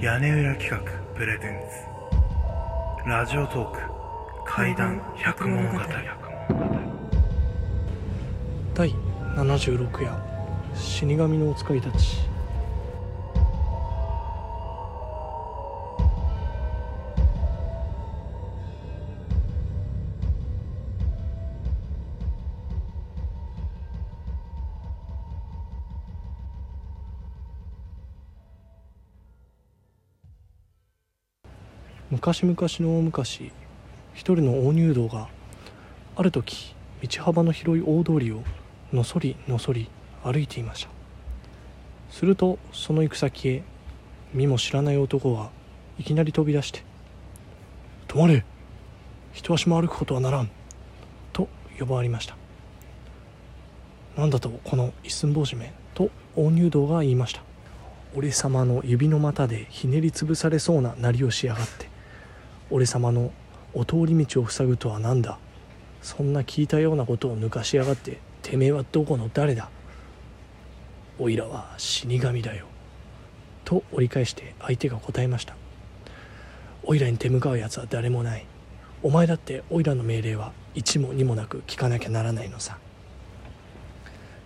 屋根裏企画プレゼンツ。ラジオトーク怪談百物語。第76夜死神のお使いたち。昔々の大昔一人の大入道がある時道幅の広い大通りをのそりのそり歩いていました。するとその行く先へ見も知らない男がいきなり飛び出して「止まれ一足も歩くことはならん」と呼ばわりましたなんだとこの一寸法師めと大入道が言いました俺様の指の股でひねりつぶされそうななりをしやがって俺様のお通り道を塞ぐとは何だ？そんな聞いたようなことを抜かしやがっててめえはどこの誰だ？おいらは死神だよ。と折り返して相手が答えました。おいらに手向かうやつは誰もない。お前だっておいらの命令は一も二もなく聞かなきゃならないのさ。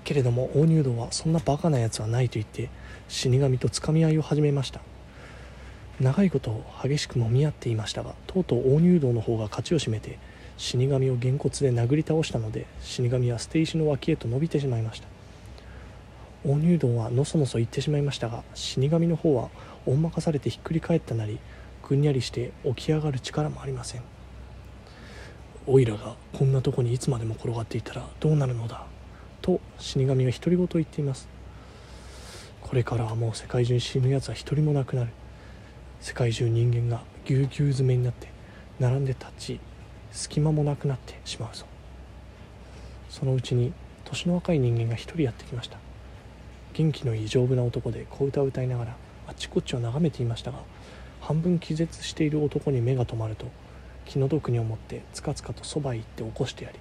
けれども大入道はそんなバカなやつはないと言って死神とつかみ合いを始めました。長いこと激しくもみ合っていましたがとうとう大入道の方が勝ちを占めて死神をげんこつで殴り倒したので死神は捨て石の脇へと伸びてしまいました。大入道はのそのそ行ってしまいましたが死神の方は恩任されてひっくり返ったなりぐんにゃりして起き上がる力もありません。おいらがこんなとこにいつまでも転がっていたらどうなるのだと死神が独り言を言っています。これからはもう世界中に死ぬ奴は一人もなくなる。世界中人間がぎゅうぎゅう詰めになって並んで立ち隙間もなくなってしまうぞ。そのうちに年の若い人間が一人やってきました。元気のいい丈夫な男で小歌を歌いながらあっちこっちを眺めていましたが半分気絶している男に目が留まると気の毒に思ってつかつかとそばへ行って起こしてやり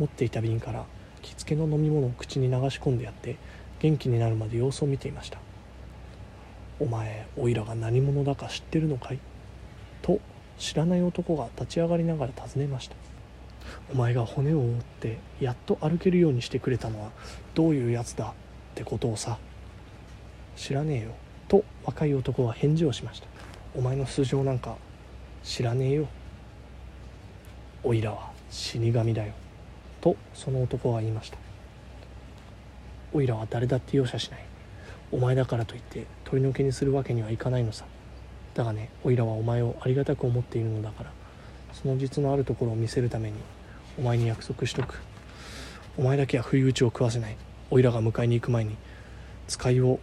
持っていた瓶から着付けの飲み物を口に流し込んでやって元気になるまで様子を見ていました。お前おいらが何者だか知ってるのかい?」と知らない男が立ち上がりながら尋ねました「お前が骨を折ってやっと歩けるようにしてくれたのはどういうやつだってことをさ。知らねえよ」と若い男は返事をしました「お前の素性なんか知らねえよ。おいらは死神だよ」とその男は言いました「おいらは誰だって容赦しない。お前だからといって取り除けにするわけにはいかないのさ。だがねおいらはお前をありがたく思っているのだから。その実のあるところを見せるためにお前に約束しとく。お前だけは不意打ちを食わせない。おいらが迎えに行く前に使いを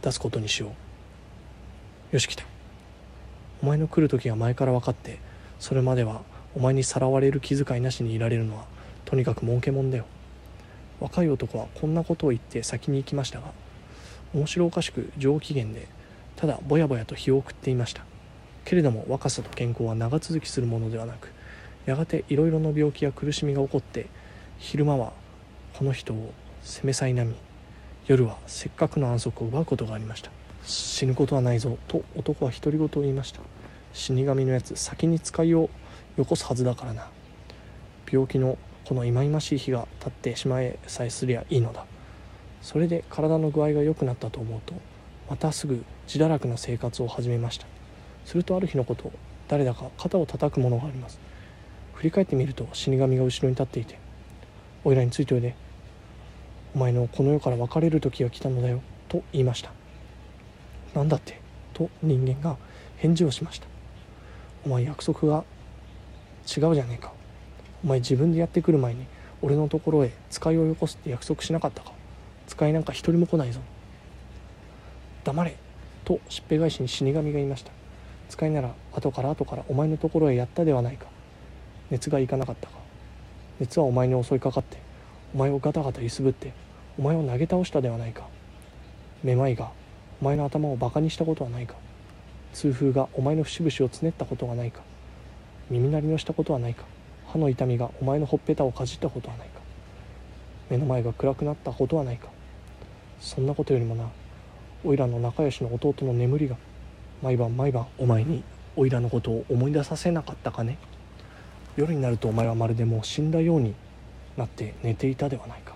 出すことにしよう。よし来た。お前の来る時が前から分かってそれまではお前にさらわれる気遣いなしにいられるのはとにかく儲けもんだよ。若い男はこんなことを言って先に行きましたが面白おかしく上機嫌でただぼやぼやと日を送っていました。けれども若さと健康は長続きするものではなくやがていろいろな病気や苦しみが起こって昼間はこの人を責めさいなみ夜はせっかくの安息を奪うことがありました。死ぬことはないぞと男は独り言を言いました。死神のやつ先に使いをよこすはずだからな。病気のこの忌々しい日が経ってしまえさえすりゃいいのだ。それで体の具合が良くなったと思うとまたすぐ自堕落な生活を始めました。するとある日のこと誰だか肩を叩くものがあります。振り返ってみると死神が後ろに立っていて「おいらについておいで。お前のこの世から別れる時が来たのだよ」と言いました「何だって?」と人間が返事をしました「お前約束が違うじゃねえか。お前自分でやってくる前に俺のところへ使いをよこすって約束しなかったか。使いなんか一人も来ないぞ。黙れ。としっぺ返しに死神が言いました。使いなら後から後からお前のところへやったではないか。熱がいかなかったか。熱はお前に襲いかかってお前をガタガタ揺すぶってお前を投げ倒したではないか。めまいがお前の頭をバカにしたことはないか。痛風がお前の節々をつねったことはないか。耳鳴りのしたことはないか。歯の痛みがお前のほっぺたをかじったことはないか。目の前が暗くなったことはないか。そんなことよりもなおいらの仲良しの弟の眠りが毎晩毎晩お前においらのことを思い出させなかったかね。夜になるとお前はまるでもう死んだようになって寝ていたではないか。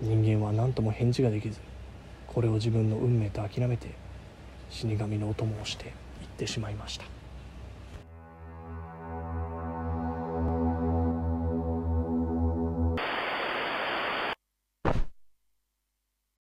人間は何とも返事ができずこれを自分の運命と諦めて死神のお供をして行ってしまいました。